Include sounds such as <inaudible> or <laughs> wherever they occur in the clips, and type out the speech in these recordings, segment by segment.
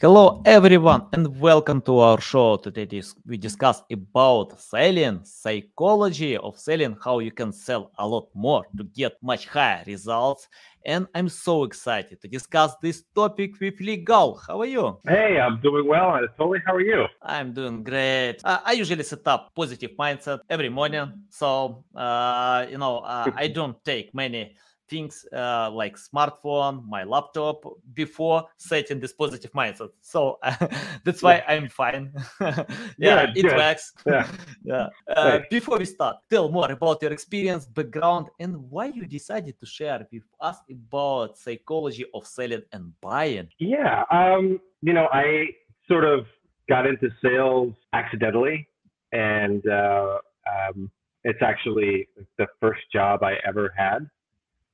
Hello everyone and welcome to our show. Today we discuss about selling, psychology of selling, how you can sell a lot more to get much higher results. And I'm so excited to discuss this topic with Lee Gal. How are you? Hey, I'm doing well. Totally. How are you? I'm doing great. Uh, I usually set up positive mindset every morning. So, uh, you know, uh, <laughs> I don't take many things uh, like smartphone, my laptop before setting this positive mindset. So <laughs> that's why yeah. I'm fine. <laughs> yeah, yeah, it good. works. Yeah. <laughs> yeah. Uh, before we start, tell more about your experience, background, and why you decided to share with us about psychology of selling and buying. Yeah. Um, you know, I sort of got into sales accidentally, and uh, um, it's actually the first job I ever had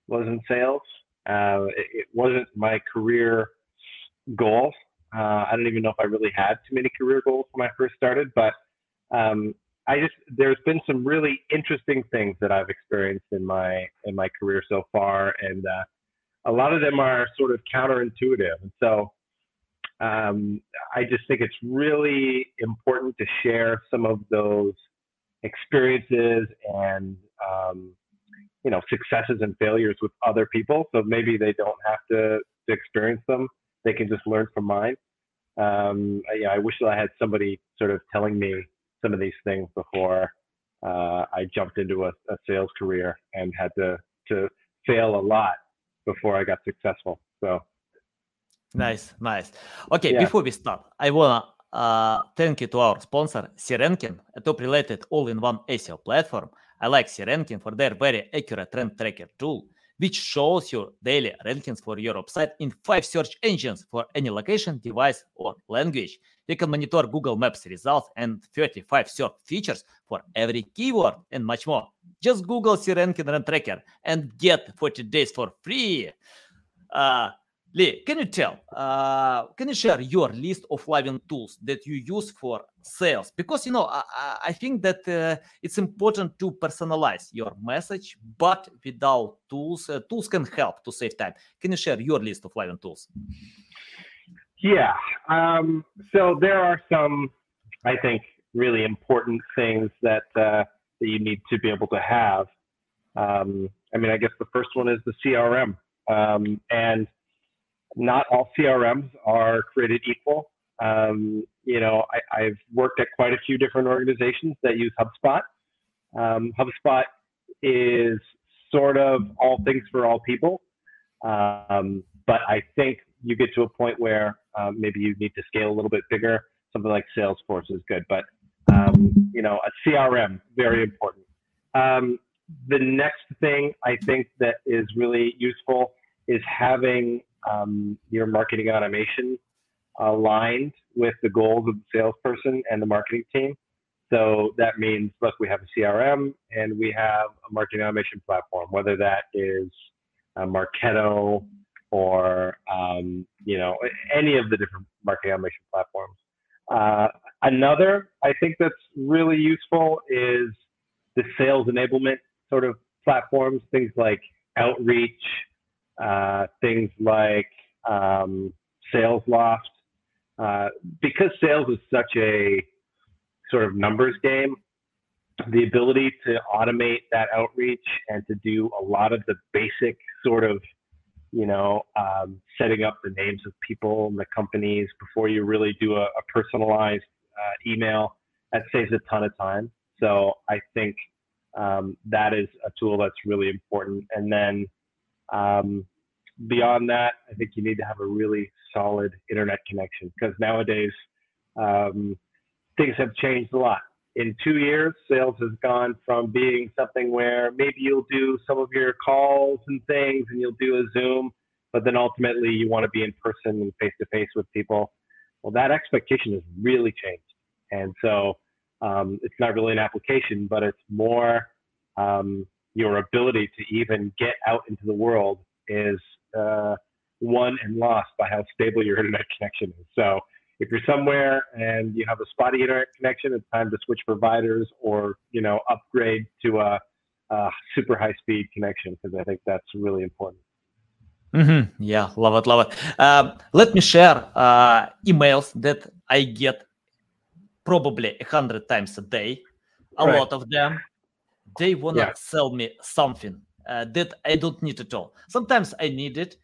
was in sales. Uh, it, it, wasn't my career goal. Uh, I don't even know if I really had too many career goals when I first started, but um, I just there's been some really interesting things that I've experienced in my in my career so far, and uh, a lot of them are sort of counterintuitive. And so um, I just think it's really important to share some of those experiences and um, you know successes and failures with other people so maybe they don't have to, to experience them they can just learn from mine um, yeah, I wish that I had somebody sort of telling me some of these things before uh, I jumped into a, a, sales career and had to to fail a lot before I got successful. So nice, nice. Okay, yeah. before we start, I wanna uh, thank you to our sponsor SE Ranking, a top-related all-in-one SEO platform I like SE Ranking for their very accurate trend tracker tool, which shows you daily rankings for your website in five search engines for any location, device, or language. You can monitor Google Maps results and 35 search features for every keyword and much more. Just Google SE Ranking Trend Tracker and get 40 days for free. Uh, Lee, can you tell, uh, can you share your list of living tools that you use for sales? Because, you know, I, I think that uh, it's important to personalize your message, but without tools, uh, tools can help to save time. Can you share your list of living tools? Yeah. Um, so there are some, I think, really important things that, uh, that you need to be able to have. Um, I mean, I guess the first one is the CRM. Um, and not all CRMs are created equal. Um, you know, I, have worked at quite a few different organizations that use HubSpot. Um, HubSpot is sort of all things for all people. Um, but I think you get to a point where um, maybe you need to scale a little bit bigger. Something like Salesforce is good, but um, you know, a CRM very important. Um, the next thing I think that is really useful is having your marketing automation aligned with the goals of the salesperson and the marketing team. So that means, look, we have a CRM and we have a marketing automation platform, whether that is Marketo or um, you know any of the different marketing automation platforms. Uh, another I think that's really useful is the sales enablement sort of platforms, things like Outreach, uh, things like um, SalesLoft. Uh, because sales is such a sort of numbers game, the ability to automate that outreach and to do a lot of the basic sort of, you know, um, setting up the names of people and the companies before you really do a, a personalized uh, email, that saves a ton of time. So I think um, that is a tool that's really important. And then um, beyond that, I think you need to have a really solid internet connection because nowadays um, things have changed a lot. In two years, sales has gone from being something where maybe you'll do some of your calls and things and you'll do a Zoom, but then ultimately you want to be in person and face to face with people. Well, that expectation has really changed. And so um, it's not really an application, but it's more um, your ability to even get out into the world is uh, won and lost by how stable your internet connection is. So if you're somewhere and you have a spotty internet connection, it's time to switch providers or you know upgrade to a, a super high speed connection because I think that's really important. Mm-hmm. Yeah, love it, love it. Uh, let me share uh, emails that I get probably a hundred times a day. A right. lot of them, they wanna yeah. sell me something uh, that I don't need at all. Sometimes I need it,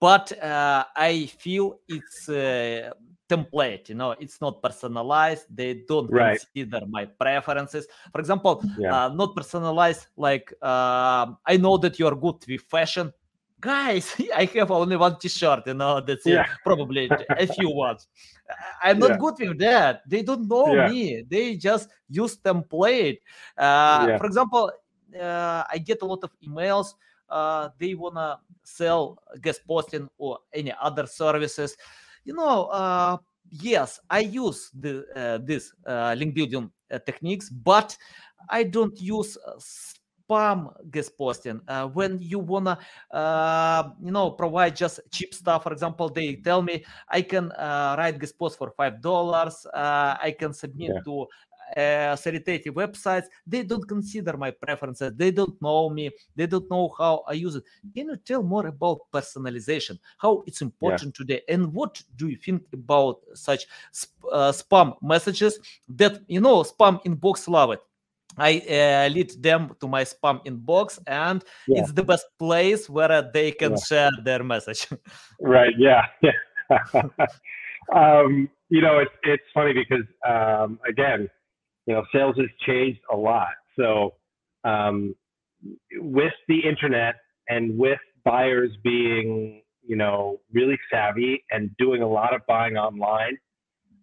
but uh, I feel it's a template. You know, it's not personalized. They don't right. consider my preferences. For example, yeah. uh, not personalized. Like uh, I know that you are good with fashion. Guys, <laughs> I have only one T-shirt. You know, that's yeah. it. <laughs> Probably a few ones. I'm not yeah. good with that. They don't know me. They just use template. Uh, for example, uh, I get a lot of emails. Uh, they wanna sell guest posting or any other services. You know, uh, yes, I use the uh, this uh, link building uh, techniques, but I don't use spam guest posting uh, when you wanna uh, you know provide just cheap stuff for example they tell me i can uh, write guest post for five dollars i can submit yeah. to uh, authoritative websites they don't consider my preferences they don't know me they don't know how i use it can you tell more about personalization how it's important yeah. today and what do you think about such sp- uh, spam messages that you know spam inbox love it I uh, lead them to my spam inbox, and yeah. it's the best place where they can yeah. share their message. <laughs> right. Yeah. Yeah. <laughs> um, you know, it's it's funny because um, again, you know, sales has changed a lot. So um, with the internet and with buyers being, you know, really savvy and doing a lot of buying online,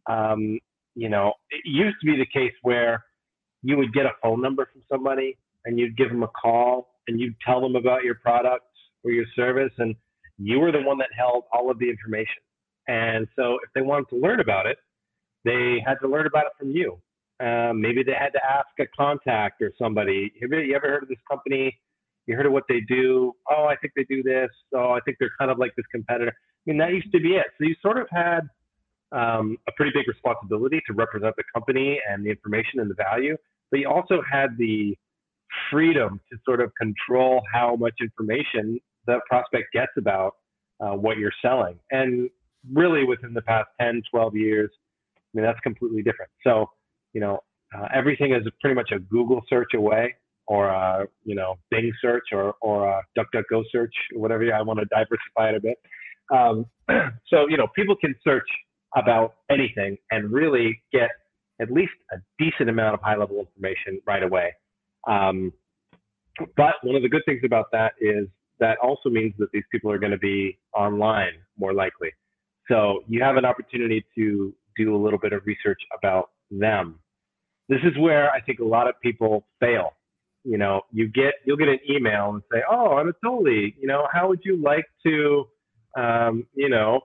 um, you know, it used to be the case where you would get a phone number from somebody and you'd give them a call and you'd tell them about your product or your service and you were the one that held all of the information. And so if they wanted to learn about it, they had to learn about it from you. Um, maybe they had to ask a contact or somebody. Have you ever heard of this company? You heard of what they do? Oh, I think they do this. Oh, I think they're kind of like this competitor. I mean, that used to be it. So you sort of had um, a pretty big responsibility to represent the company and the information and the value, but you also had the freedom to sort of control how much information the prospect gets about uh, what you're selling. And really, within the past 10, 12 years, I mean, that's completely different. So you know, uh, everything is pretty much a Google search away or a, you know, Bing search or, or a DuckDuckGo search whatever. I want to diversify it a bit. Um, <clears throat> so, you know, people can search about anything and really get at least a decent amount of high level information right away. Um, but one of the good things about that is that also means that these people are going to be online more likely. So you have an opportunity to do a little bit of research about them this is where I think a lot of people fail. You know, you get you'll get an email and say, "Oh, I'm a Anatoly, you know, how would you like to, um, you know,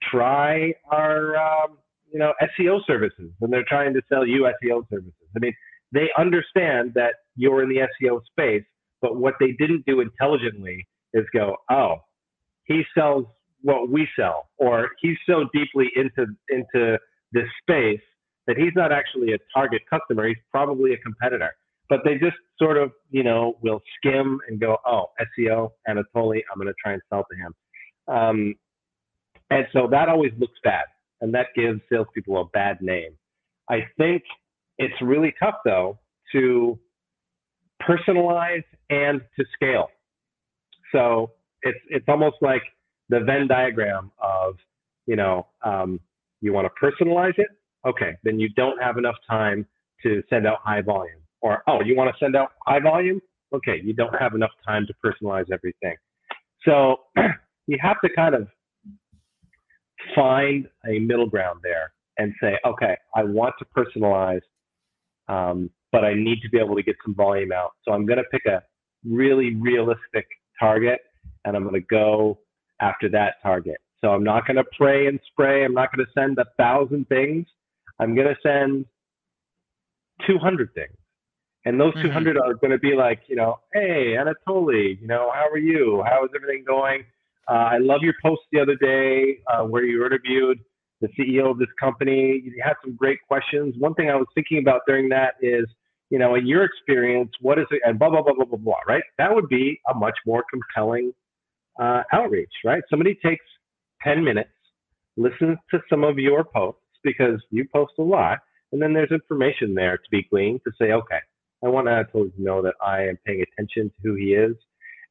try our, um, you know, SEO services?" And they're trying to sell you SEO services. I mean, they understand that you're in the SEO space, but what they didn't do intelligently is go, "Oh, he sells what we sell," or he's so deeply into into this space that he's not actually a target customer. He's probably a competitor. But they just sort of, you know, will skim and go, oh, SEO, Anatoly, I'm going to try and sell to him. Um, and so that always looks bad. And that gives salespeople a bad name. I think it's really tough, though, to personalize and to scale. So it's, it's almost like the Venn diagram of, you know, um, you want to personalize it okay, then you don't have enough time to send out high volume. Or, oh, you want to send out high volume? Okay, you don't have enough time to personalize everything. So <clears throat> you have to kind of find a middle ground there and say, okay, I want to personalize, um, but I need to be able to get some volume out. So I'm going to pick a really realistic target and I'm going to go after that target. So I'm not going to pray and spray. I'm not going to send a thousand things. I'm going to send 200 things. And those mm-hmm. 200 are going to be like, you know, hey, Anatoly, you know, how are you? How is everything going? Uh, I love your post the other day uh, where you interviewed the CEO of this company. You had some great questions. One thing I was thinking about during that is, you know, in your experience, what is it? And blah, blah, blah, blah, blah, blah, right? That would be a much more compelling uh, outreach, right? Somebody takes 10 minutes, listens to some of your posts because you post a lot, and then there's information there to be gleaned to say, okay, I want Anatoly to know that I am paying attention to who he is,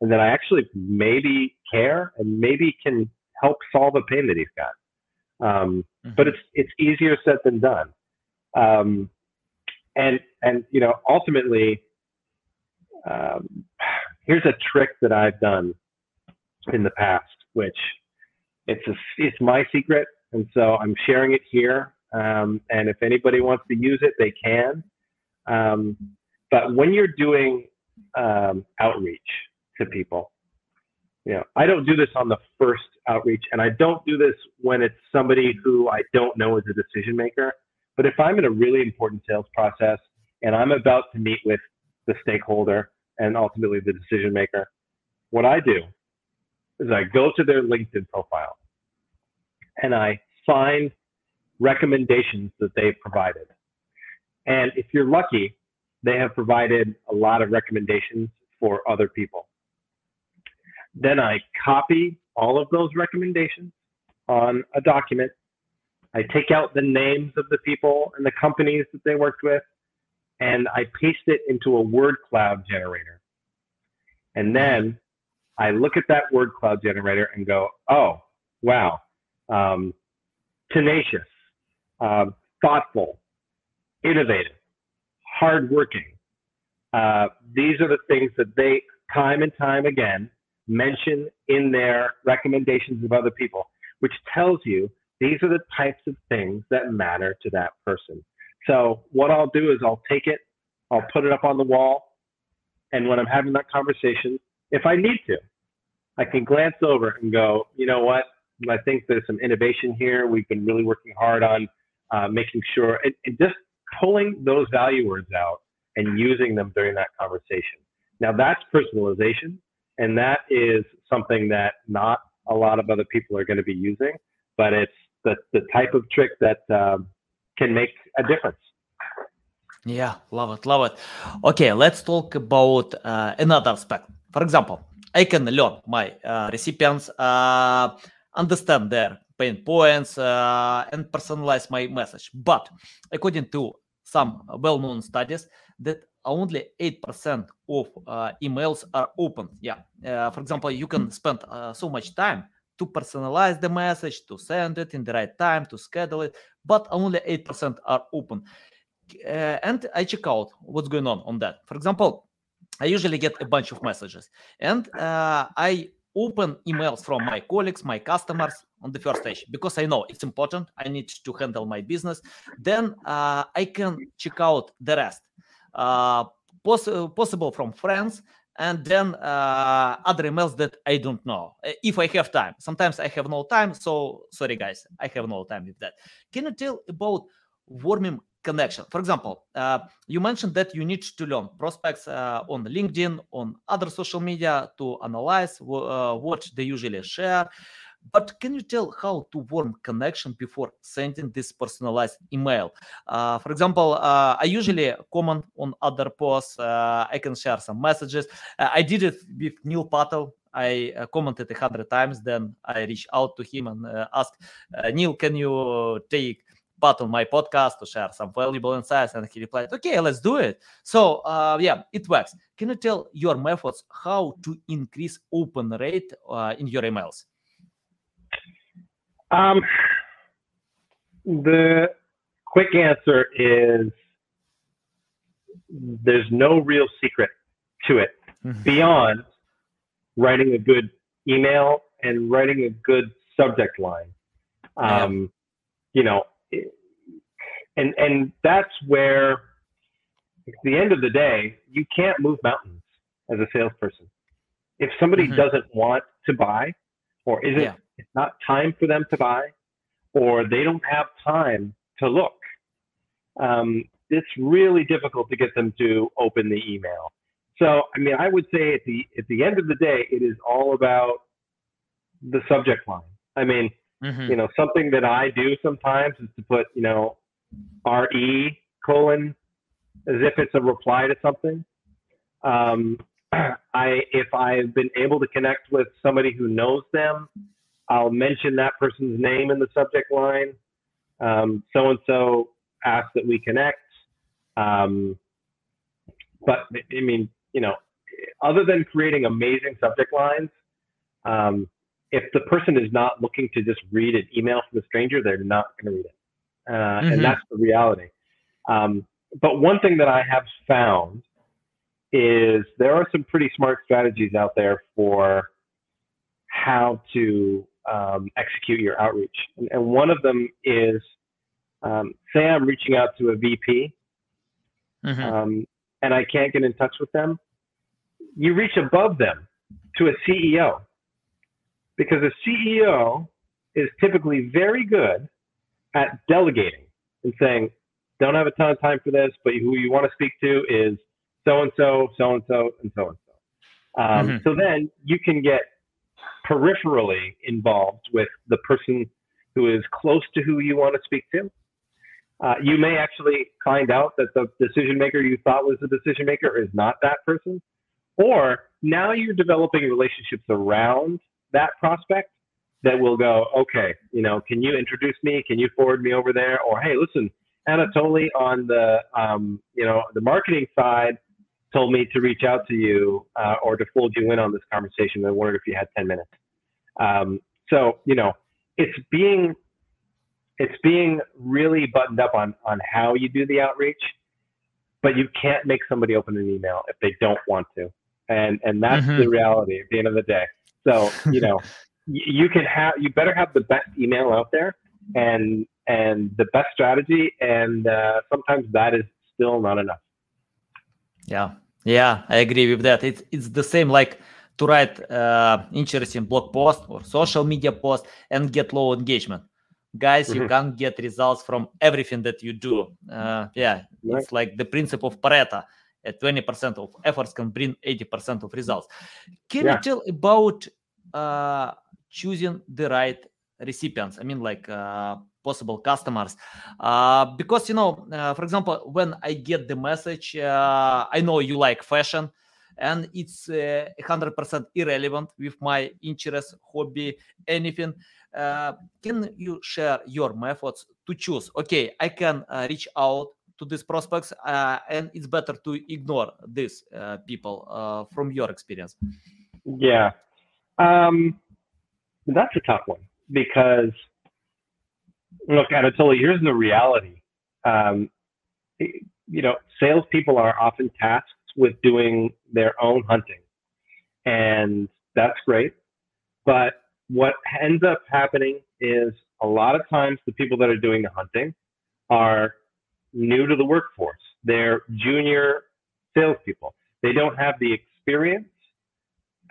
and that I actually maybe care and maybe can help solve a pain that he's got. Um, mm-hmm. But it's it's easier said than done. Um, and and you know ultimately, um, here's a trick that I've done in the past, which it's a, it's my secret, and so I'm sharing it here. Um, and if anybody wants to use it, they can. Um, but when you're doing um, outreach to people, you know, I don't do this on the first outreach, and I don't do this when it's somebody who I don't know is a decision maker. But if I'm in a really important sales process and I'm about to meet with the stakeholder and ultimately the decision maker, what I do is I go to their LinkedIn profile and I find recommendations that they've provided. And if you're lucky, they have provided a lot of recommendations for other people. Then I copy all of those recommendations on a document. I take out the names of the people and the companies that they worked with, and I paste it into a word cloud generator. And then I look at that word cloud generator and go, oh, wow, um, tenacious, um, thoughtful, innovative, hardworking. Uh, these are the things that they, time and time again, mention in their recommendations of other people, which tells you these are the types of things that matter to that person. So what I'll do is I'll take it, I'll put it up on the wall, and when I'm having that conversation, if I need to, I can glance over and go, you know what? I think there's some innovation here. We've been really working hard on uh, making sure and, and just pulling those value words out and using them during that conversation. Now that's personalization, and that is something that not a lot of other people are going to be using, but it's the, the type of trick that um, can make a difference. Yeah, love it, love it. Okay, let's talk about uh, another aspect. For example, I can learn my uh, recipients, uh, understand their pain points, uh, and personalize my message. But according to some well-known studies, that only 8% of uh, emails are open. Yeah. Uh, for example, you can spend uh, so much time to personalize the message, to send it in the right time, to schedule it, but only 8% are open. Uh, and I check out what's going on on that. For example, I usually get a bunch of messages and uh, I open emails from my colleagues, my customers on the first stage because I know it's important. I need to handle my business. Then uh, I can check out the rest uh, poss- possible from friends and then uh, other emails that I don't know uh, if I have time. Sometimes I have no time, so sorry guys, I have no time with that. Can you tell about warming connection? For example, uh, you mentioned that you need to learn prospects uh, on LinkedIn, on other social media to analyze uh, what they usually share. But can you tell how to warm connection before sending this personalized email? Uh, for example, uh, I usually comment on other posts. Uh, I can share some messages. Uh, I did it with Neil Patel. I uh, commented a hundred times. Then I reached out to him and uh, asked, Neil, can you take part on my podcast to share some valuable insights? And he replied, okay, let's do it. So yeah, it works. Can you tell your methods how to increase open rate in your emails? Um, the quick answer is there's no real secret to it mm-hmm. beyond writing a good email and writing a good subject line. Um, yeah. You know, and and that's where at the end of the day, you can't move mountains as a salesperson. If somebody mm-hmm. doesn't want to buy or isn't yeah it's not time for them to buy, or they don't have time to look. Um, it's really difficult to get them to open the email. So, I mean, I would say at the at the end of the day, it is all about the subject line. I mean, mm-hmm. you know, something that I do sometimes is to put, you know, re colon as if it's a reply to something. Um, <clears throat> I if I've been able to connect with somebody who knows them, I'll mention that person's name in the subject line. So and so asked that we connect. Um, but I mean, you know, other than creating amazing subject lines, um, if the person is not looking to just read an email from a stranger, they're not going to read it, uh, mm-hmm. and that's the reality. Um, but one thing that I have found is there are some pretty smart strategies out there for how to um, execute your outreach, and, and, one of them is um, say I'm reaching out to a VP, mm-hmm. Um, and I can't get in touch with them. You reach above them to a CEO because a CEO is typically very good at delegating and saying, don't have a ton of time for this, but who you want to speak to is so and so, so and so, and so and so. So then you can get peripherally involved with the person who is close to who you want to speak to. Uh, you may actually find out that the decision maker you thought was the decision maker is not that person. Or now you're developing relationships around that prospect that will go, okay, you know, can you introduce me? Can you forward me over there? Or hey, listen, Anatoly on the um, you know the marketing side told me to reach out to you uh, or to fold you in on this conversation. I wondered if you had 10 minutes. Um, so you know, it's being it's being really buttoned up on on how you do the outreach, but you can't make somebody open an email if they don't want to, and and that's mm-hmm. the reality at the end of the day. So you know, <laughs> you can have you better have the best email out there and and the best strategy, and uh, sometimes that is still not enough. Yeah, yeah, I agree with that. It's it's the same like to write uh, interesting blog post or social media post and get low engagement. Guys, mm-hmm. you can't get results from everything that you do. Uh, yeah, right. it's like the principle of Pareto. At 20% of efforts can bring 80% of results. Can yeah. you tell about uh, choosing the right recipients? I mean, like uh, possible customers. Uh, because you know uh, for example when i get the message uh, i know you like fashion and it's uh, 100% irrelevant with my interest hobby anything uh, can you share your methods to choose? Okay i can uh, reach out to these prospects and it's better to ignore these people from your experience. Yeah. Um, that's a tough one because look, Anatoly, here's the reality. Um, you know, salespeople are often tasked with doing their own hunting, and that's great. But what ends up happening is a lot of times the people that are doing the hunting are new to the workforce. They're junior salespeople. They don't have the experience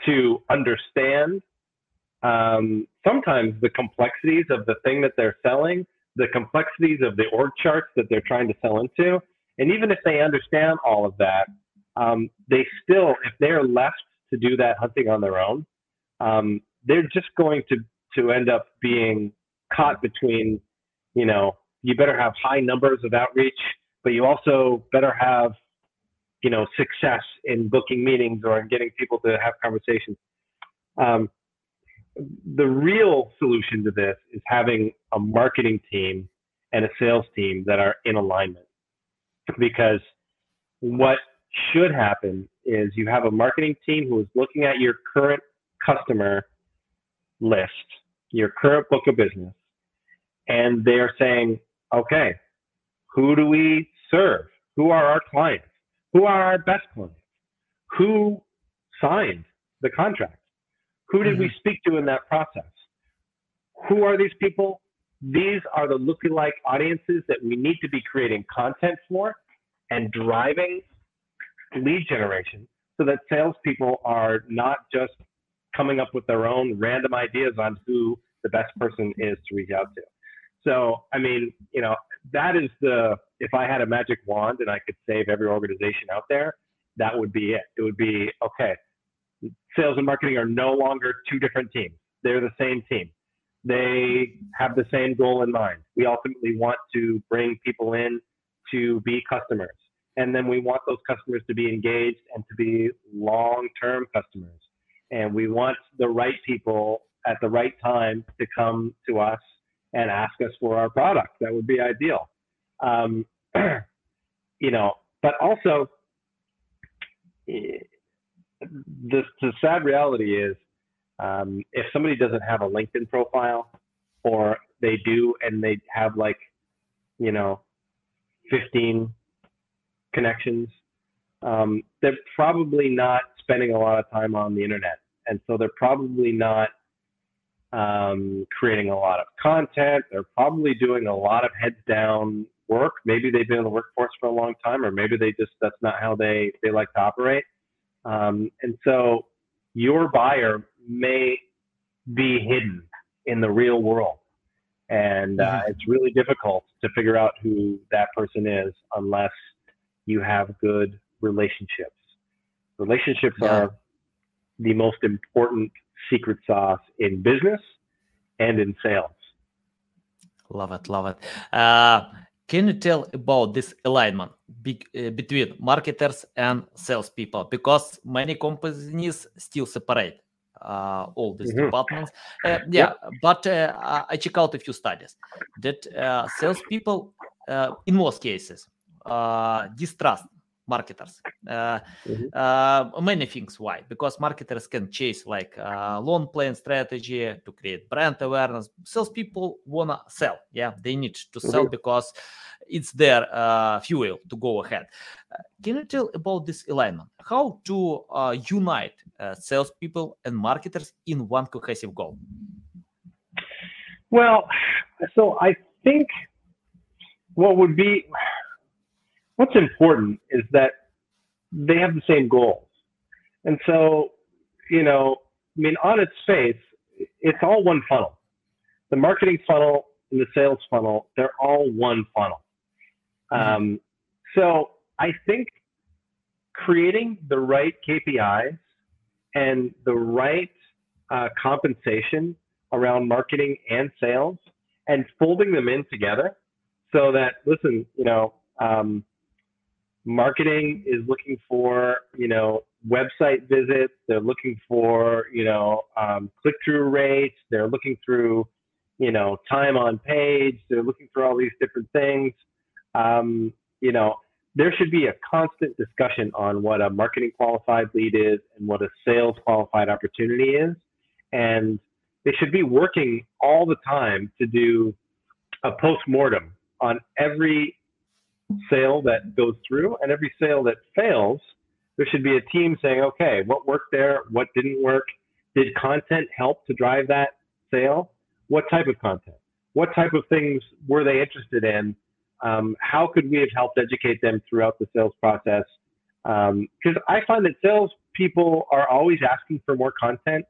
to understand um, sometimes the complexities of the thing that they're selling, the complexities of the org charts that they're trying to sell into, and even if they understand all of that, um, they still, if they're left to do that hunting on their own, um, they're just going to to end up being caught between, you know, you better have high numbers of outreach, but you also better have, you know, success in booking meetings or in getting people to have conversations. Um, the real solution to this is having a marketing team and a sales team that are in alignment. Because what should happen is you have a marketing team who is looking at your current customer list, your current book of business, and they're saying, okay, who do we serve? Who are our clients? Who are our best clients? Who signed the contract? Who did mm-hmm. we speak to in that process? Who are these people? These are the lookalike audiences that we need to be creating content for and driving lead generation so that salespeople are not just coming up with their own random ideas on who the best person is to reach out to. So, I mean, you know, that is the, if I had a magic wand and I could save every organization out there, that would be it. It would be, okay, sales and marketing are no longer two different teams. They're the same team. They have the same goal in mind. We ultimately want to bring people in to be customers. and then we want those customers to be engaged and to be long-term customers. And we want the right people at the right time to come to us and ask us for our product. That would be ideal. Um, <clears throat> you know, but also, eh, the, the sad reality is um, if somebody doesn't have a LinkedIn profile or they do and they have like, you know, 15 connections, um, they're probably not spending a lot of time on the internet. And so they're probably not um, creating a lot of content. They're probably doing a lot of heads down work. Maybe they've been in the workforce for a long time, or maybe they just that's not how they they like to operate. Um, and so your buyer may be hidden in the real world, and uh, mm-hmm. it's really difficult to figure out who that person is unless you have good relationships. Relationships yeah. are the most important secret sauce in business and in sales. Love it, love it. Uh, can you tell about this alignment be, uh, between marketers and salespeople? Because many companies still separate uh, all these mm-hmm. departments. Uh, yeah, but uh, I check out a few studies that uh, salespeople, uh, in most cases, distrust marketers. Uh, mm-hmm. uh, many things why. Because marketers can chase like uh, long plan strategy to create brand awareness. Salespeople wanna sell yeah? They need to sell mm-hmm. because it's their uh, fuel to go ahead. Uh, can you tell about this alignment? How to uh, unite salespeople and marketers in one cohesive goal? Well so i think what would be what's important is that they have the same goals. And so, you know, I mean, on its face, it's all one funnel. The marketing funnel and the sales funnel, they're all one funnel. Mm-hmm. Um, so I think creating the right KPIs and the right uh, compensation around marketing and sales and folding them in together so that, listen, you know, um, marketing is looking for you know website visits. They're looking for you know um, click-through rates. They're looking through you know time on page. They're looking for all these different things. Um, you know there should be a constant discussion on what a marketing qualified lead is and what a sales qualified opportunity is. And they should be working all the time to do a post-mortem on every sale that goes through and every sale that fails, there should be a team saying, okay, what worked there? What didn't work? Did content help to drive that sale? What type of content? What type of things were they interested in? Um, how could we have helped educate them throughout the sales process? Because um, I find that sales people are always asking for more content,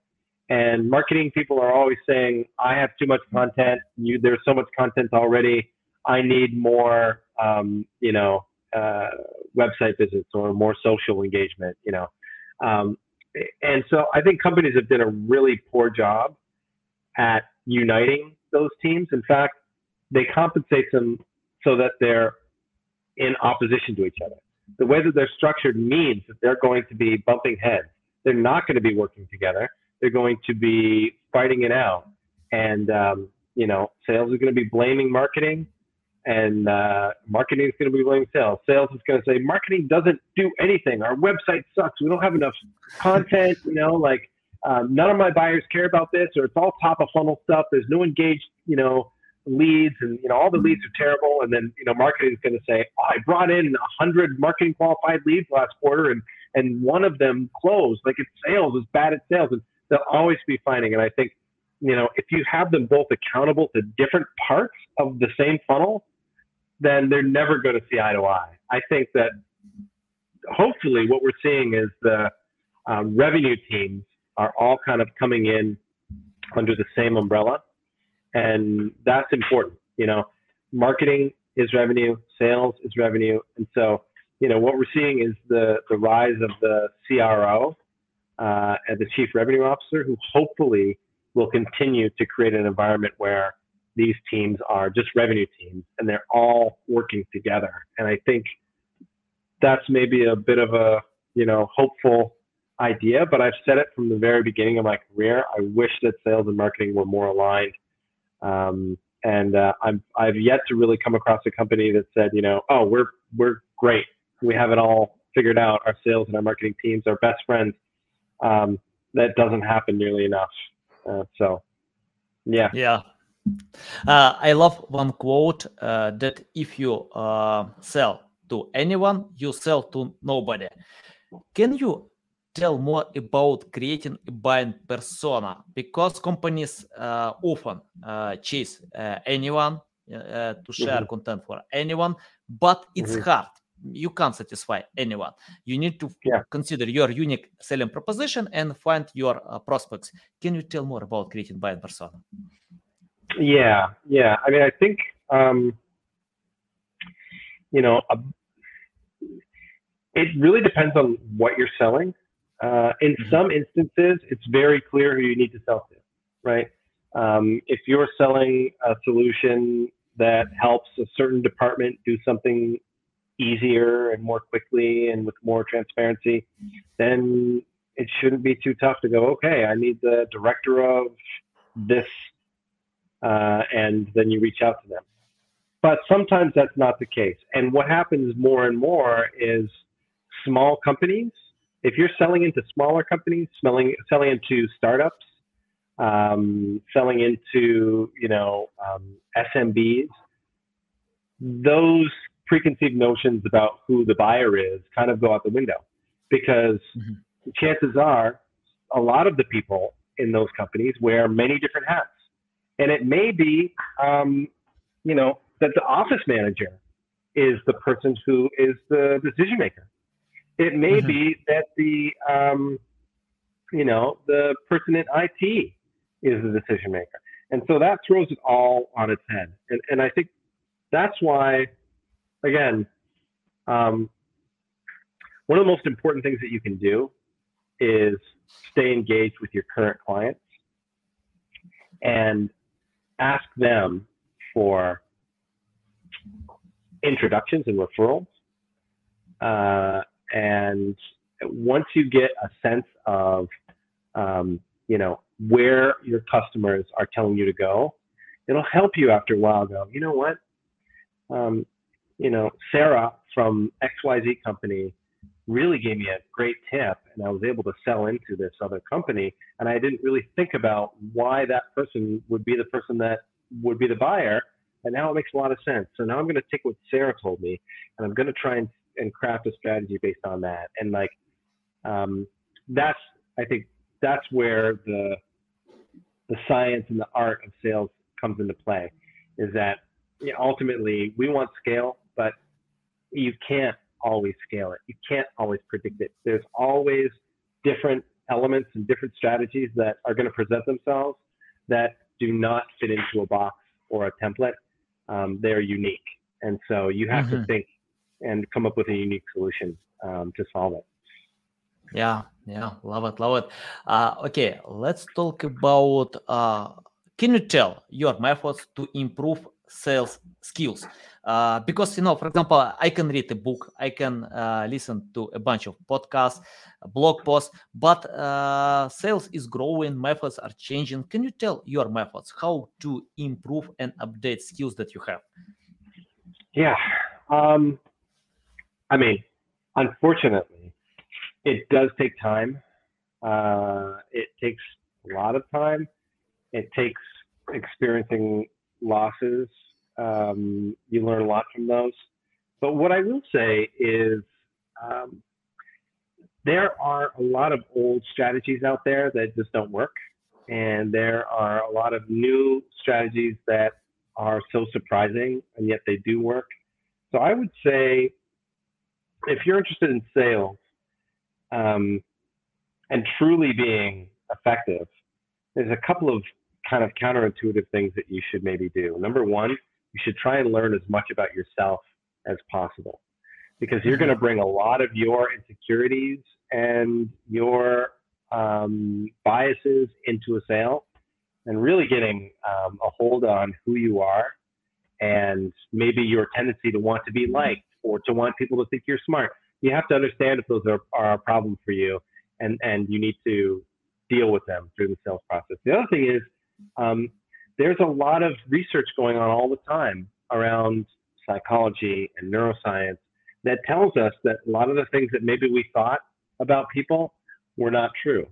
and marketing people are always saying, "I have too much content. You, there's so much content already. I need more um, you know, uh, website visits or more social engagement, you know. Um, and so I think companies have done a really poor job at uniting those teams. In fact, they compensate them so that they're in opposition to each other. The way that they're structured means that they're going to be bumping heads. They're not going to be working together. They're going to be fighting it out. And, um, you know, sales is going to be blaming marketing and uh, marketing is going to be blaming sales. Sales is going to say marketing doesn't do anything. Our website sucks. We don't have enough content. You know, like um, none of my buyers care about this, or it's all top of funnel stuff. There's no engaged, you know, leads, and you know all the leads are terrible. And then you know marketing is going to say, oh, I brought in a hundred marketing qualified leads last quarter, and and one of them closed. Like it's sales is bad at sales, and they'll always be fighting. And I think you know, if you have them both accountable to different parts of the same funnel, then they're never going to see eye to eye. I think that hopefully what we're seeing is the um, revenue teams are all kind of coming in under the same umbrella, and that's important. You know, marketing is revenue, sales is revenue, and so you know what we're seeing is the the rise of the CRO uh, and the chief revenue officer, who hopefully will continue to create an environment where these teams are just revenue teams and they're all working together. And I think that's maybe a bit of a you know hopeful idea, but I've said it from the very beginning of my career. I wish that sales and marketing were more aligned. Um, and uh, I'm I've yet to really come across a company that said, you know, oh, we're we're great. We have it all figured out. Our sales and our marketing teams are best friends. Um, that doesn't happen nearly enough. Uh, so, yeah. Yeah. Uh, I love one quote uh, that if you uh, sell to anyone, you sell to nobody. Can you tell more about creating a buying persona? Because companies uh, often uh, chase uh, anyone to share mm-hmm. content for anyone, but it's mm-hmm. hard you can't satisfy anyone you need to yeah. consider your unique selling proposition and find your uh, prospects can you tell more about creating buying persona yeah yeah. I mean i think um, you know uh, it really depends on what you're selling. Uh, in mm-hmm. some instances it's very clear who you need to sell to right? Um, if you're selling a solution that helps a certain department do something easier and more quickly and with more transparency, then it shouldn't be too tough to go, okay, I need the director of this, uh, and then you reach out to them. But sometimes that's not the case. And what happens more and more is small companies, if you're selling into smaller companies, selling, selling into startups, um, selling into, you know, um, SMBs, those preconceived notions about who the buyer is kind of go out the window because mm-hmm. chances are a lot of the people in those companies wear many different hats. And it may be, um, you know, that the office manager is the person who is the decision maker. It may mm-hmm. be that the, um, you know, the person in IT is the decision maker. And so that throws it all on its head. And, and I think that's why again, um, one of the most important things that you can do is stay engaged with your current clients and ask them for introductions and referrals. Uh, and once you get a sense of, um, you know, where your customers are telling you to go, it'll help you after a while go, you know what? Um, you know, Sarah from XYZ company really gave me a great tip and I was able to sell into this other company. And I didn't really think about why that person would be the person that would be the buyer. And now it makes a lot of sense. So now I'm going to take what Sarah told me and I'm going to try and, and craft a strategy based on that. And like, um, that's, I think that's where the, the science and the art of sales comes into play is that you know, ultimately we want scale but you can't always scale it. You can't always predict it. There's always different elements and different strategies that are going to present themselves that do not fit into a box or a template. Um, they're unique. And so you have mm-hmm. to think and come up with a unique solution um, to solve it. Yeah, yeah, love it, love it. Uh, okay, let's talk about. Uh, can you tell your methods to improve sales skills? Uh, because you know for example i can read a book i can uh, listen to a bunch of podcasts blog posts but uh, sales is growing methods are changing. Can you tell your methods how to improve and update skills that you have? Yeah um, i mean unfortunately it does take time. Uh, it takes a lot of time. It takes experiencing losses um, you learn a lot from those. But what I will say is um, there are a lot of old strategies out there that just don't work. And there are a lot of new strategies that are so surprising and yet they do work. So I would say if you're interested in sales um, and truly being effective, there's a couple of kind of counterintuitive things that you should maybe do. Number one, you should try and learn as much about yourself as possible because you're going to mm-hmm. bring a lot of your insecurities and your um, biases into a sale and really getting um, a hold on who you are and maybe your tendency to want to be liked or to want people to think you're smart. you have to understand if those are, are a problem for you and, and you need to deal with them through the sales process. The other thing is um, there's a lot of research going on all the time around psychology and neuroscience that tells us that a lot of the things that maybe we thought about people were not true.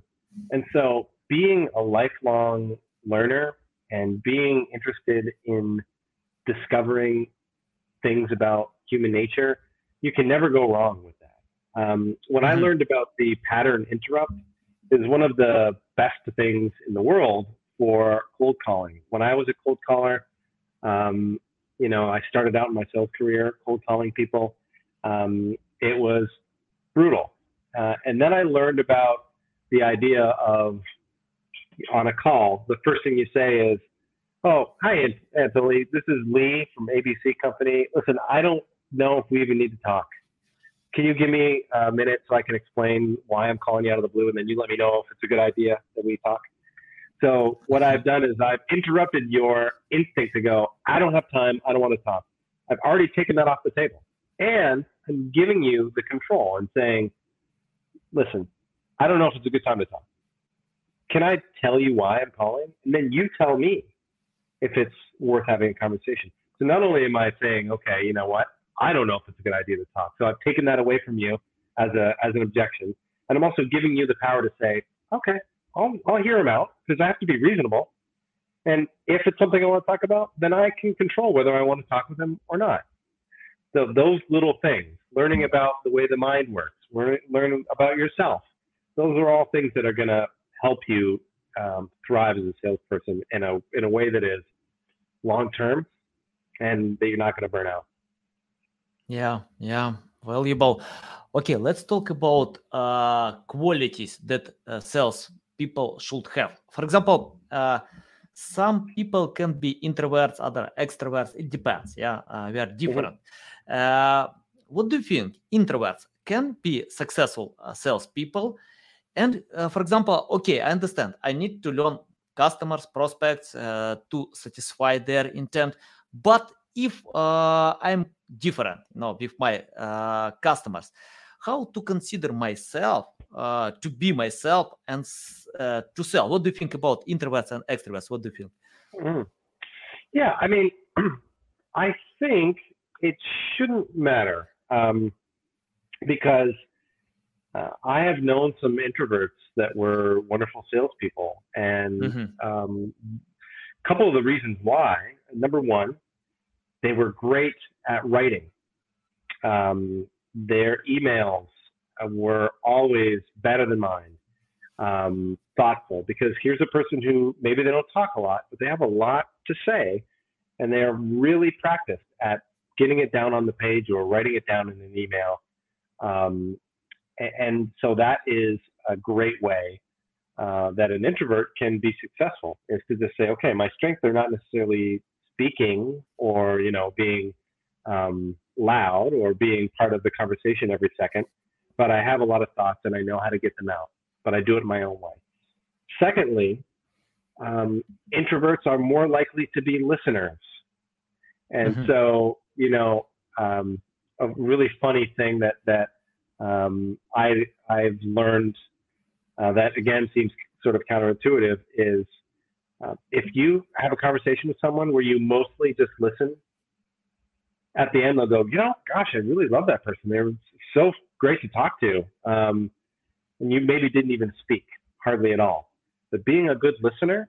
And so being a lifelong learner and being interested in discovering things about human nature, you can never go wrong with that. Um, when mm-hmm. I learned about the pattern interrupt, is one of the best things in the world for cold calling. When I was a cold caller, um, you know, I started out in my sales career cold calling people. Um, it was brutal. Uh, and then I learned about the idea of on a call, the first thing you say is, Oh, hi, Anthony. This is Lee from ABC Company. Listen, I don't know if we even need to talk. Can you give me a minute so I can explain why I'm calling you out of the blue, and then you let me know if it's a good idea that we talk? So what I've done is I've interrupted your instinct to go, I don't have time. I don't want to talk. I've already taken that off the table. And I'm giving you the control and saying, listen, I don't know if it's a good time to talk. Can I tell you why I'm calling? And then you tell me if it's worth having a conversation. So not only am I saying, okay, you know what, I don't know if it's a good idea to talk. So I've taken that away from you as a as an objection, and I'm also giving you the power to say, okay, I'll I'll hear him out because I have to be reasonable. And if it's something I want to talk about, then I can control whether I want to talk with him or not. So those little things, learning about the way the mind works, learn, learn about yourself, those are all things that are going to help you um, thrive as a salesperson in a in a way that is long term and that you're not going to burn out. Yeah, yeah, valuable. Okay, let's talk about uh, qualities that uh, sales people should have. For example, uh, some people can be introverts, other extroverts. It depends. Yeah, uh, we are mm-hmm. different. Mm-hmm. what do you think? Introverts can be successful uh, salespeople, and uh, for example, okay, I understand. I need to learn customers, prospects uh, to satisfy their intent. But if uh, I'm different, you know, with my uh, customers, how to consider myself uh, to be myself and uh, to sell? What do you think about introverts and extroverts? What do you think? Mm. Yeah, I mean, <clears throat> I think it shouldn't matter um, because uh, I have known some introverts that were wonderful salespeople, and mm-hmm. um, a couple of the reasons why. Number one, they were great at writing. Um, their emails were always better than mine, um, thoughtful. Because here's a person who maybe they don't talk a lot, but they have a lot to say, and they are really practiced at getting it down on the page or writing it down in an email. Um, and so that is a great way uh, that an introvert can be successful is to just say, okay, my strengths are not necessarily speaking or you know being um, loud or being part of the conversation every second, but I have a lot of thoughts and I know how to get them out. But I do it my own way. Secondly, um, introverts are more likely to be listeners, and mm-hmm. so you know um, a really funny thing that that um, I, I've learned uh, that again seems sort of counterintuitive is uh, if you have a conversation with someone where you mostly just listen, at the end they'll go, you know, gosh, I really love that person. They're so great to talk to. Um, and you maybe didn't even speak hardly at all. But being a good listener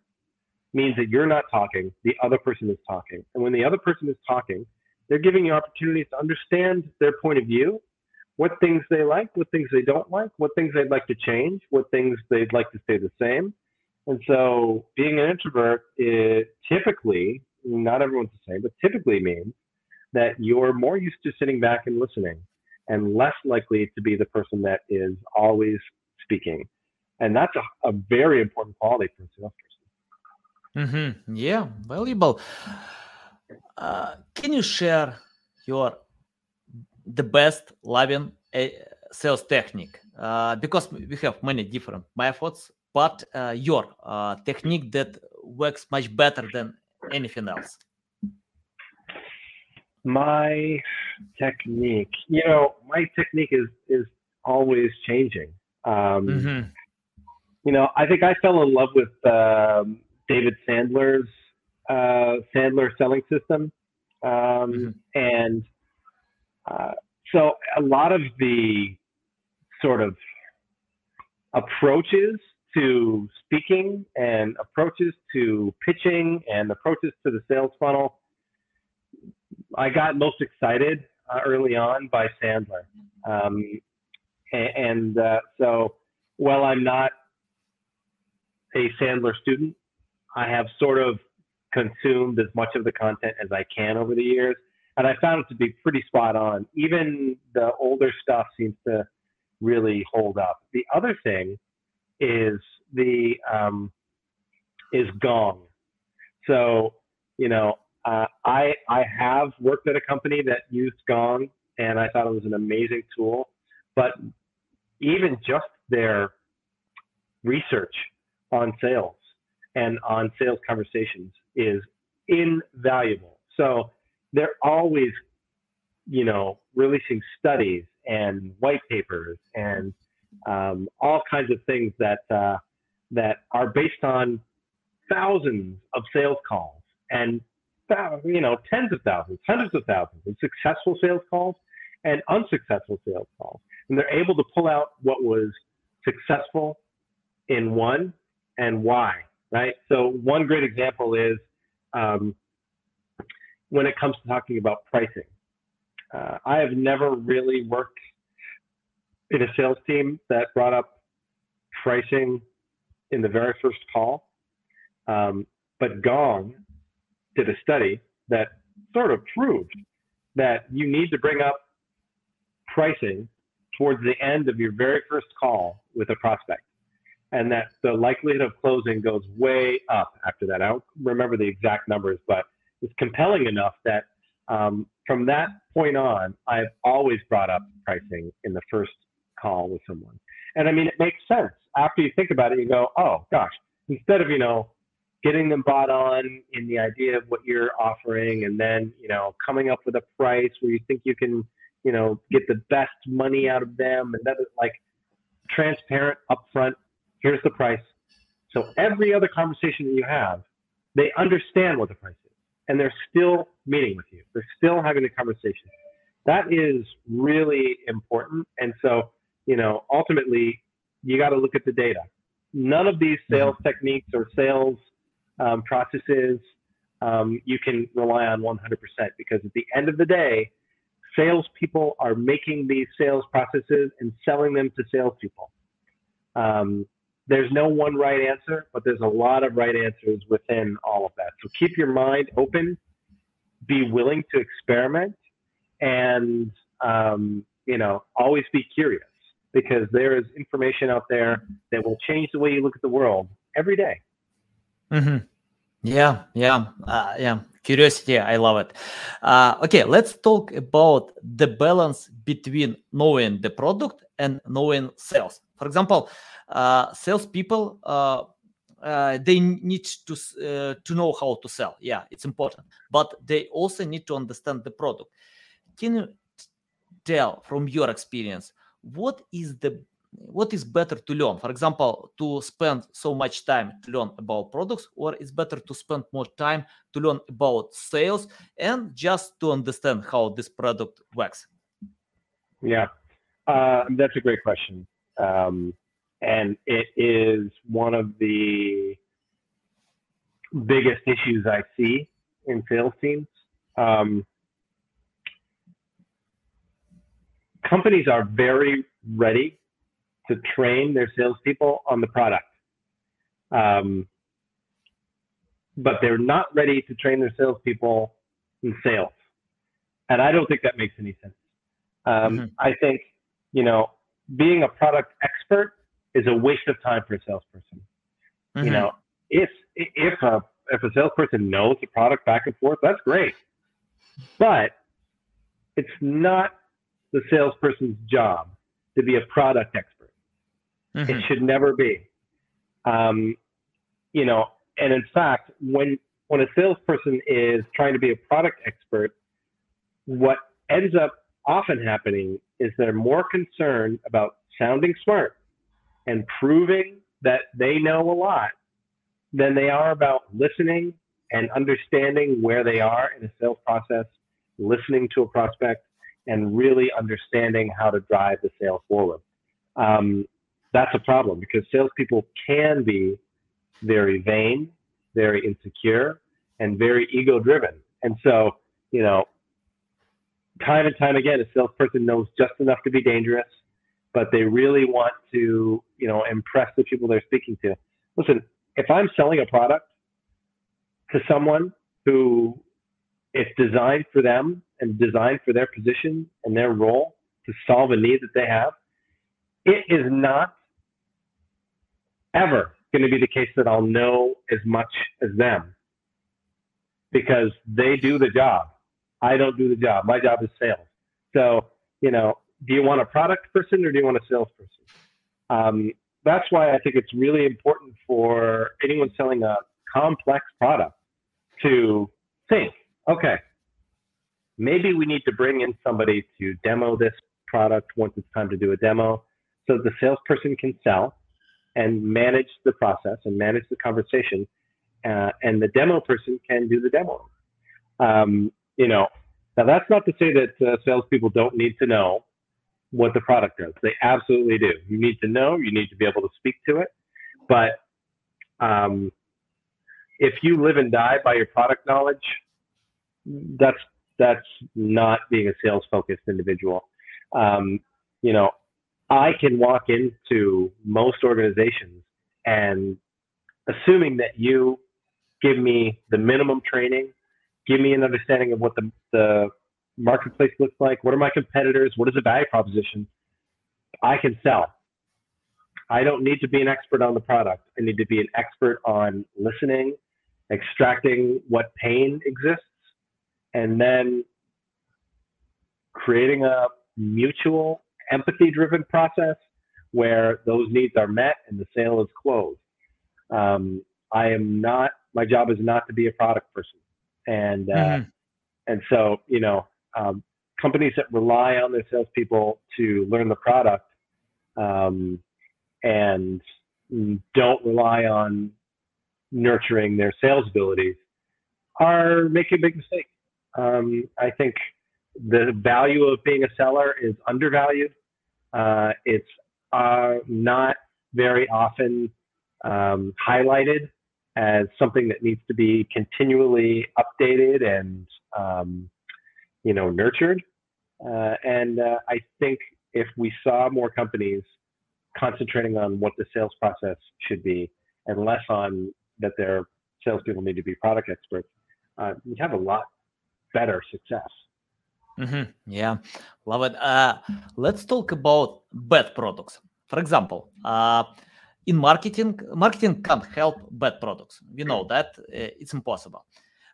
means that you're not talking, the other person is talking. And when the other person is talking, they're giving you opportunities to understand their point of view what things they like, what things they don't like, what things they'd like to change, what things they'd like to stay the same. And so being an introvert is typically, not everyone's the same, but typically means that you're more used to sitting back and listening and less likely to be the person that is always speaking. And that's a, a very important quality for a salesperson. Mm-hmm. Yeah, valuable. Uh, can you share your the best loving eh, sales technique uh, because we have many different methods but uh, your uh, technique that works much better than anything else my technique. You know, my technique is is always changing. Um, mm-hmm. You know, I think I fell in love with um, David Sandler's uh, Sandler selling system, um, mm-hmm. and uh, so a lot of the sort of approaches to speaking and approaches to pitching and approaches to the sales funnel. I got most excited uh, early on by Sandler. Um, and, uh, so while I'm not a Sandler student, I have sort of consumed as much of the content as I can over the years. And I found it to be pretty spot on. Even the older stuff seems to really hold up. The other thing is the um, is Gong. So you know, uh, I I have worked at a company that used Gong, and I thought it was an amazing tool. But even just their research on sales and on sales conversations is invaluable. So they're always, you know, releasing studies and white papers and um, all kinds of things that uh, that are based on thousands of sales calls and you know tens of thousands, hundreds of thousands of successful sales calls and unsuccessful sales calls, and they're able to pull out what was successful in one and why. Right. So one great example is um, when it comes to talking about pricing. Uh, I have never really worked in a sales team that brought up pricing in the very first call. Um, but Gong did a study that sort of proved that you need to bring up pricing towards the end of your very first call with a prospect. And that the likelihood of closing goes way up after that. I don't remember the exact numbers, but it's compelling enough that um, from that point on, I've always brought up pricing in the first call with someone. And I mean, it makes sense. After you think about it, you go, oh gosh, instead of, you know, getting them bought on in the idea of what you're offering and then, you know, coming up with a price where you think you can, you know, get the best money out of them and that is like transparent upfront. Here's the price. So every other conversation that you have, they understand what the price is and they're still meeting with you. They're still having the conversation. That is really important. And so you know, ultimately, you got to look at the data. None of these sales mm-hmm. techniques or sales um, processes um, you can rely on 100% because at the end of the day, salespeople are making these sales processes and selling them to salespeople. Um, there's no one right answer, but there's a lot of right answers within all of that. So keep your mind open, be willing to experiment, and um, you know always be curious because there is information out there that will change the way you look at the world every day. Mm-hmm. Yeah, yeah, uh, yeah. Curiosity, I love it. Uh, okay, let's talk about the balance between knowing the product and knowing sales. For example, uh, salespeople uh, uh, they need to uh, to know how to sell. Yeah, it's important, but they also need to understand the product. Can you tell from your experience what is the what is better to learn? For example to spend so much time to learn about products or it's better to spend more time to learn about sales and just to understand how this product works? Yeah. Uh, that's a great question. Um, and it is one of the biggest issues i see in sales teams. Um, companies are very ready to train their salespeople on the product. Um, but they're not ready to train their salespeople in sales. And I don't think that makes any sense. Um, mm-hmm. I think, you know, being a product expert is a waste of time for a salesperson. Mm-hmm. You know, if if a if a salesperson knows the product back and forth, that's great. But it's not the salesperson's job to be a product expert. Mm-hmm. It should never be. Um, you know, and in fact, when when a salesperson is trying to be a product expert, what ends up often happening is they're more concerned about sounding smart and proving that they know a lot than they are about listening and understanding where they are in a sales process, listening to a prospect, and really understanding how to drive the sale forward. Um, that's a problem because salespeople can be very vain, very insecure, and very ego driven. And so, you know, time and time again, a salesperson knows just enough to be dangerous, but they really want to, you know, impress the people they're speaking to. Listen, if I'm selling a product to someone who it's designed for them and designed for their position and their role to solve a need that they have, it is not ever going to be the case that I'll know as much as them because they do the job. I don't do the job. My job is sales. So, you know, do you want a product person or do you want a salesperson? Um, that's why I think it's really important for anyone selling a complex product to think, okay, maybe we need to bring in somebody to demo this product once it's time to do a demo so the salesperson can sell and manage the process and manage the conversation uh, and the demo person can do the demo. Um, you know, now that's not to say that uh, salespeople don't need to know what the product does. They absolutely do. You need to know. You need to be able to speak to it. But um, if you live and die by your product knowledge, that's that's not being a sales focused individual. Um, you know, I can walk into most organizations and assuming that you give me the minimum training, give me an understanding of what the, the marketplace looks like, what are my competitors, what is the value proposition, I can sell. I don't need to be an expert on the product. I need to be an expert on listening, extracting what pain exists, and then creating a mutual empathy driven process where those needs are met and the sale is closed. Um, I am not my job is not to be a product person, and uh, mm-hmm. and so you know um, companies that rely on their salespeople to learn the product um, and don't rely on nurturing their sales abilities are making a big mistake. Um, I think the value of being a seller is undervalued. Uh, it's uh, not very often um, highlighted as something that needs to be continually updated and um, you know nurtured. Uh, and uh, I think if we saw more companies concentrating on what the sales process should be and less on that their salespeople need to be product experts, uh, we have a lot better success. Mm-hmm. Yeah, love it. Uh, let's talk about bad products. For example, uh, in marketing, marketing can't help bad products. We know that uh, it's impossible.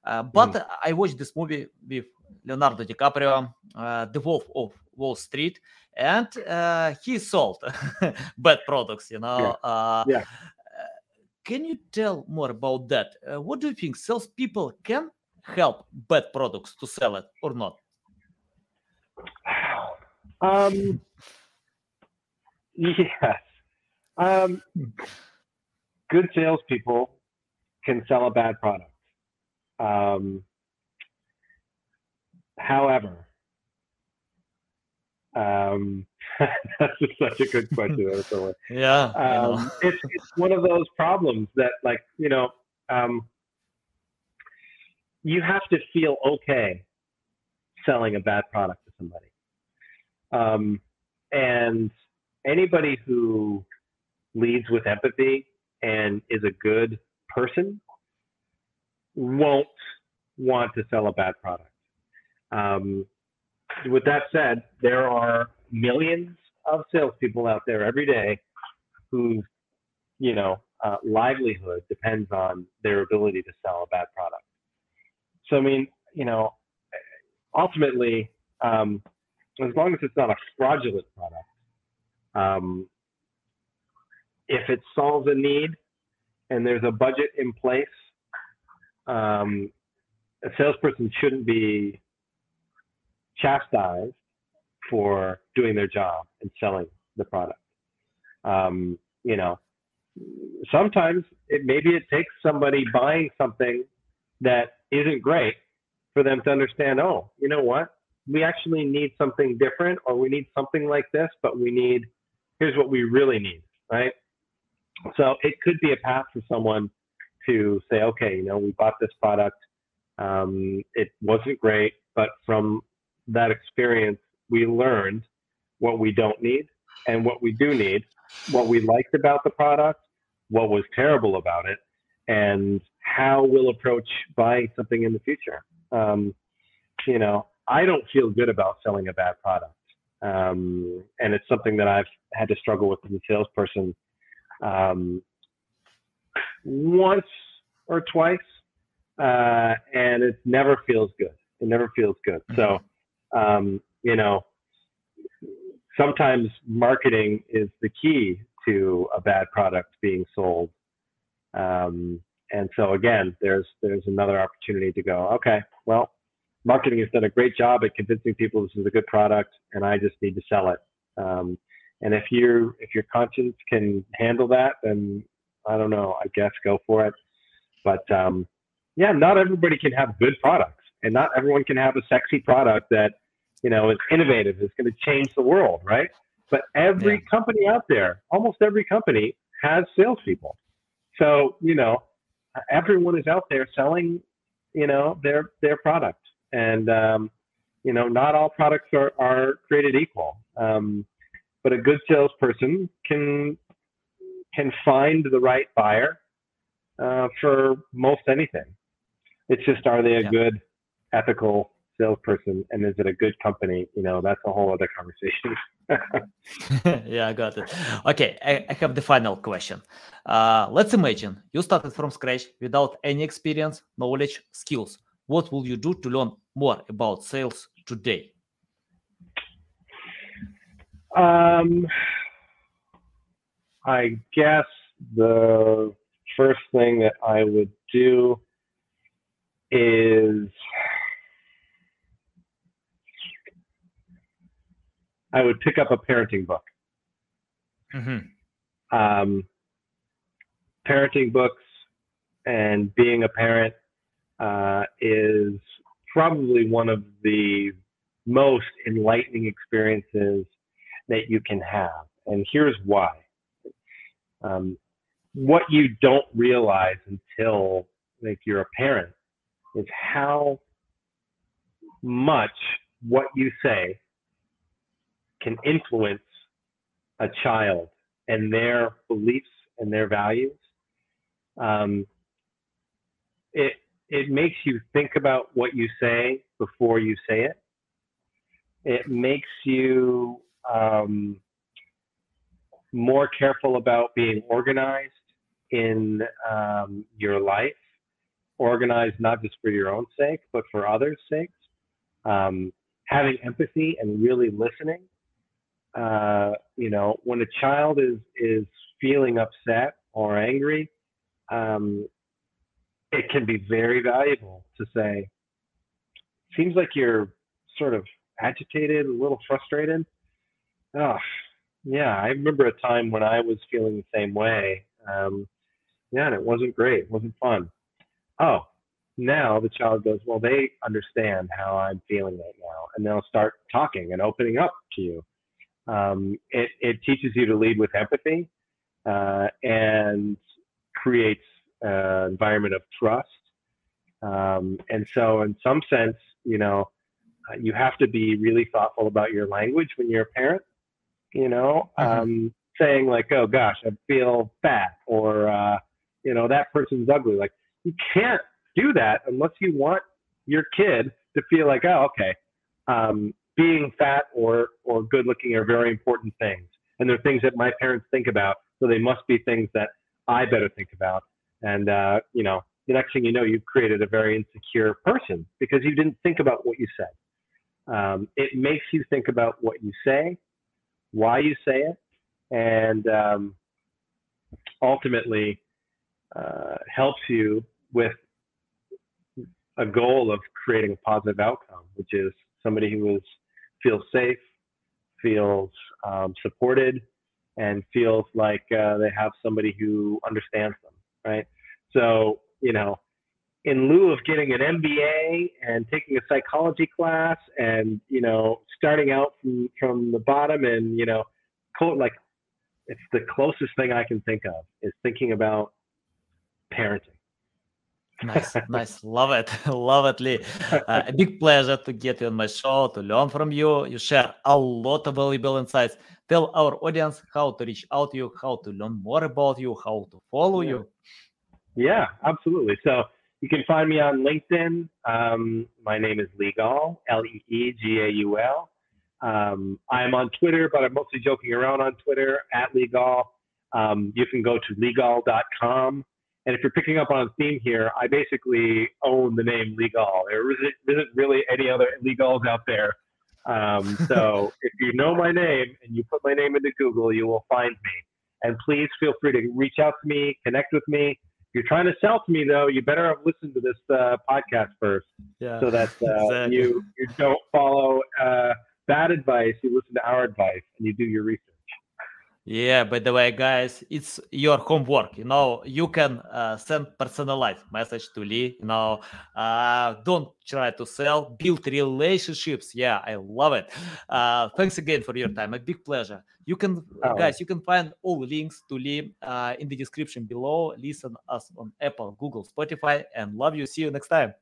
Uh, but mm. I watched this movie with Leonardo DiCaprio, uh, The Wolf of Wall Street, and uh, he sold <laughs> bad products. You know. Yeah. Uh, yeah. Can you tell more about that? Uh, what do you think? Salespeople can help bad products to sell it or not? Um. <laughs> Yes. Um, good salespeople can sell a bad product. Um, however, um, <laughs> that's just such a good <laughs> question. yeah, um, it's, it's one of those problems that, like, you know, um, you have to feel okay selling a bad product somebody. Um, and anybody who leads with empathy and is a good person won't want to sell a bad product. Um, with that said, there are millions of salespeople out there every day whose, you know, uh, livelihood depends on their ability to sell a bad product. So, I mean, you know, ultimately, um, as long as it's not a fraudulent product, um, if it solves a need and there's a budget in place, um, a salesperson shouldn't be chastised for doing their job and selling the product. Um, you know, sometimes it maybe it takes somebody buying something that isn't great for them to understand, oh, you know what? We actually need something different or we need something like this, but we need here's what we really need, right? So it could be a path for someone to say, okay, you know, we bought this product. Um, it wasn't great, but from that experience, we learned what we don't need and what we do need, what we liked about the product, what was terrible about it, and how we'll approach buying something in the future. Um, you know, I don't feel good about selling a bad product. Um, and it's something that I've had to struggle with as a salesperson um, once or twice, uh, and it never feels good. It never feels good. Mm-hmm. So, um, you know, sometimes marketing is the key to a bad product being sold. Um, and so again, there's there's another opportunity to go. Okay, well, marketing has done a great job at convincing people this is a good product, and I just need to sell it. Um, and if you if your conscience can handle that, then I don't know. I guess go for it. But um, yeah, not everybody can have good products, and not everyone can have a sexy product that you know is innovative, is going to change the world, right? But every yeah. company out there, almost every company, has salespeople. So you know, everyone is out there selling, you know, their their product, and um, you know, not all products are are created equal. Um, but a good salesperson can can find the right buyer uh, for most anything. It's just are they a yeah. good, ethical salesperson, and is it a good company? You know, that's a whole other conversation. <laughs> <laughs> yeah, I got it. Okay, I, I have the final question. Uh, let's imagine you started from scratch without any experience, knowledge, skills. What will you do to learn more about sales today? Um, I guess the first thing that I would do is I would pick up a parenting book. Mm-hmm. Um, parenting books and being a parent uh, is probably one of the most enlightening experiences that you can have. And here's why. Um, what you don't realize until like you're a parent is how much what you say can influence a child and their beliefs and their values. Um, it it makes you think about what you say before you say it. It makes you um, more careful about being organized in um, your life, organized not just for your own sake, but for others' sakes. Um, having empathy and really listening. Uh, you know, when a child is is feeling upset or angry, um, it can be very valuable to say, "Seems like you're sort of agitated, a little frustrated." Oh, yeah. I remember a time when I was feeling the same way. Um, yeah, and it wasn't great. It wasn't fun. Oh, now the child goes, well, they understand how I'm feeling right now, and they'll start talking and opening up to you. Um, it, it teaches you to lead with empathy uh, and creates an environment of trust. Um, and so, in some sense, you know, uh, you have to be really thoughtful about your language when you're a parent you know, mm-hmm. um, saying like, "Oh gosh, I feel fat," or uh, you know, that person's ugly. Like, you can't do that unless you want your kid to feel like, "Oh, okay, um, being fat or or good looking are very important things, and they're things that my parents think about, so they must be things that I better think about." And uh, you know, the next thing you know, you've created a very insecure person because you didn't think about what you said. Um, it makes you think about what you say why you say it, and um, ultimately uh, helps you with a goal of creating a positive outcome, which is somebody who is feels safe, feels um, supported, and feels like uh, they have somebody who understands them, right? So, you know, in lieu of getting an MBA and taking a psychology class and, you know, starting out from, from the bottom and, you know, like it's the closest thing I can think of is thinking about parenting. Nice, <laughs> nice. Love it. <laughs> Love it, Lee. Uh, a big <laughs> pleasure to get you on my show, to learn from you. You share a lot of valuable insights. Tell our audience how to reach out to you, how to learn more about you, how to follow yeah. you. Yeah, absolutely. So you can find me on LinkedIn. Um, my name is legal Gaul, L E E G A U L. Um, I'm on Twitter, but I'm mostly joking around on Twitter at leegaul Um, you can go to leegaul.com and if you're picking up on a theme here, I basically own the name Lee Gaul. There isn't, isn't really any other Lee Gauls out there. Um, <laughs> so if you know my name and you put my name into Google, you will find me. And please feel free to reach out to me, connect with me. If you're trying to sell to me, though, you better have listened to this uh, podcast first, yeah, so that <laughs> uh, exactly. you you don't follow uh, bad advice. You listen to our advice and you do your research. Yeah, by the way, guys, it's your homework. You know, you can uh, send personalized message to Lee. You know, uh, don't try to sell, build relationships. Yeah, I love it. Uh, thanks again for your time. A big pleasure. You can, oh. guys, you can find all links to Lee uh, in the description below. Listen us on Apple, Google, Spotify, and love you. See you next time.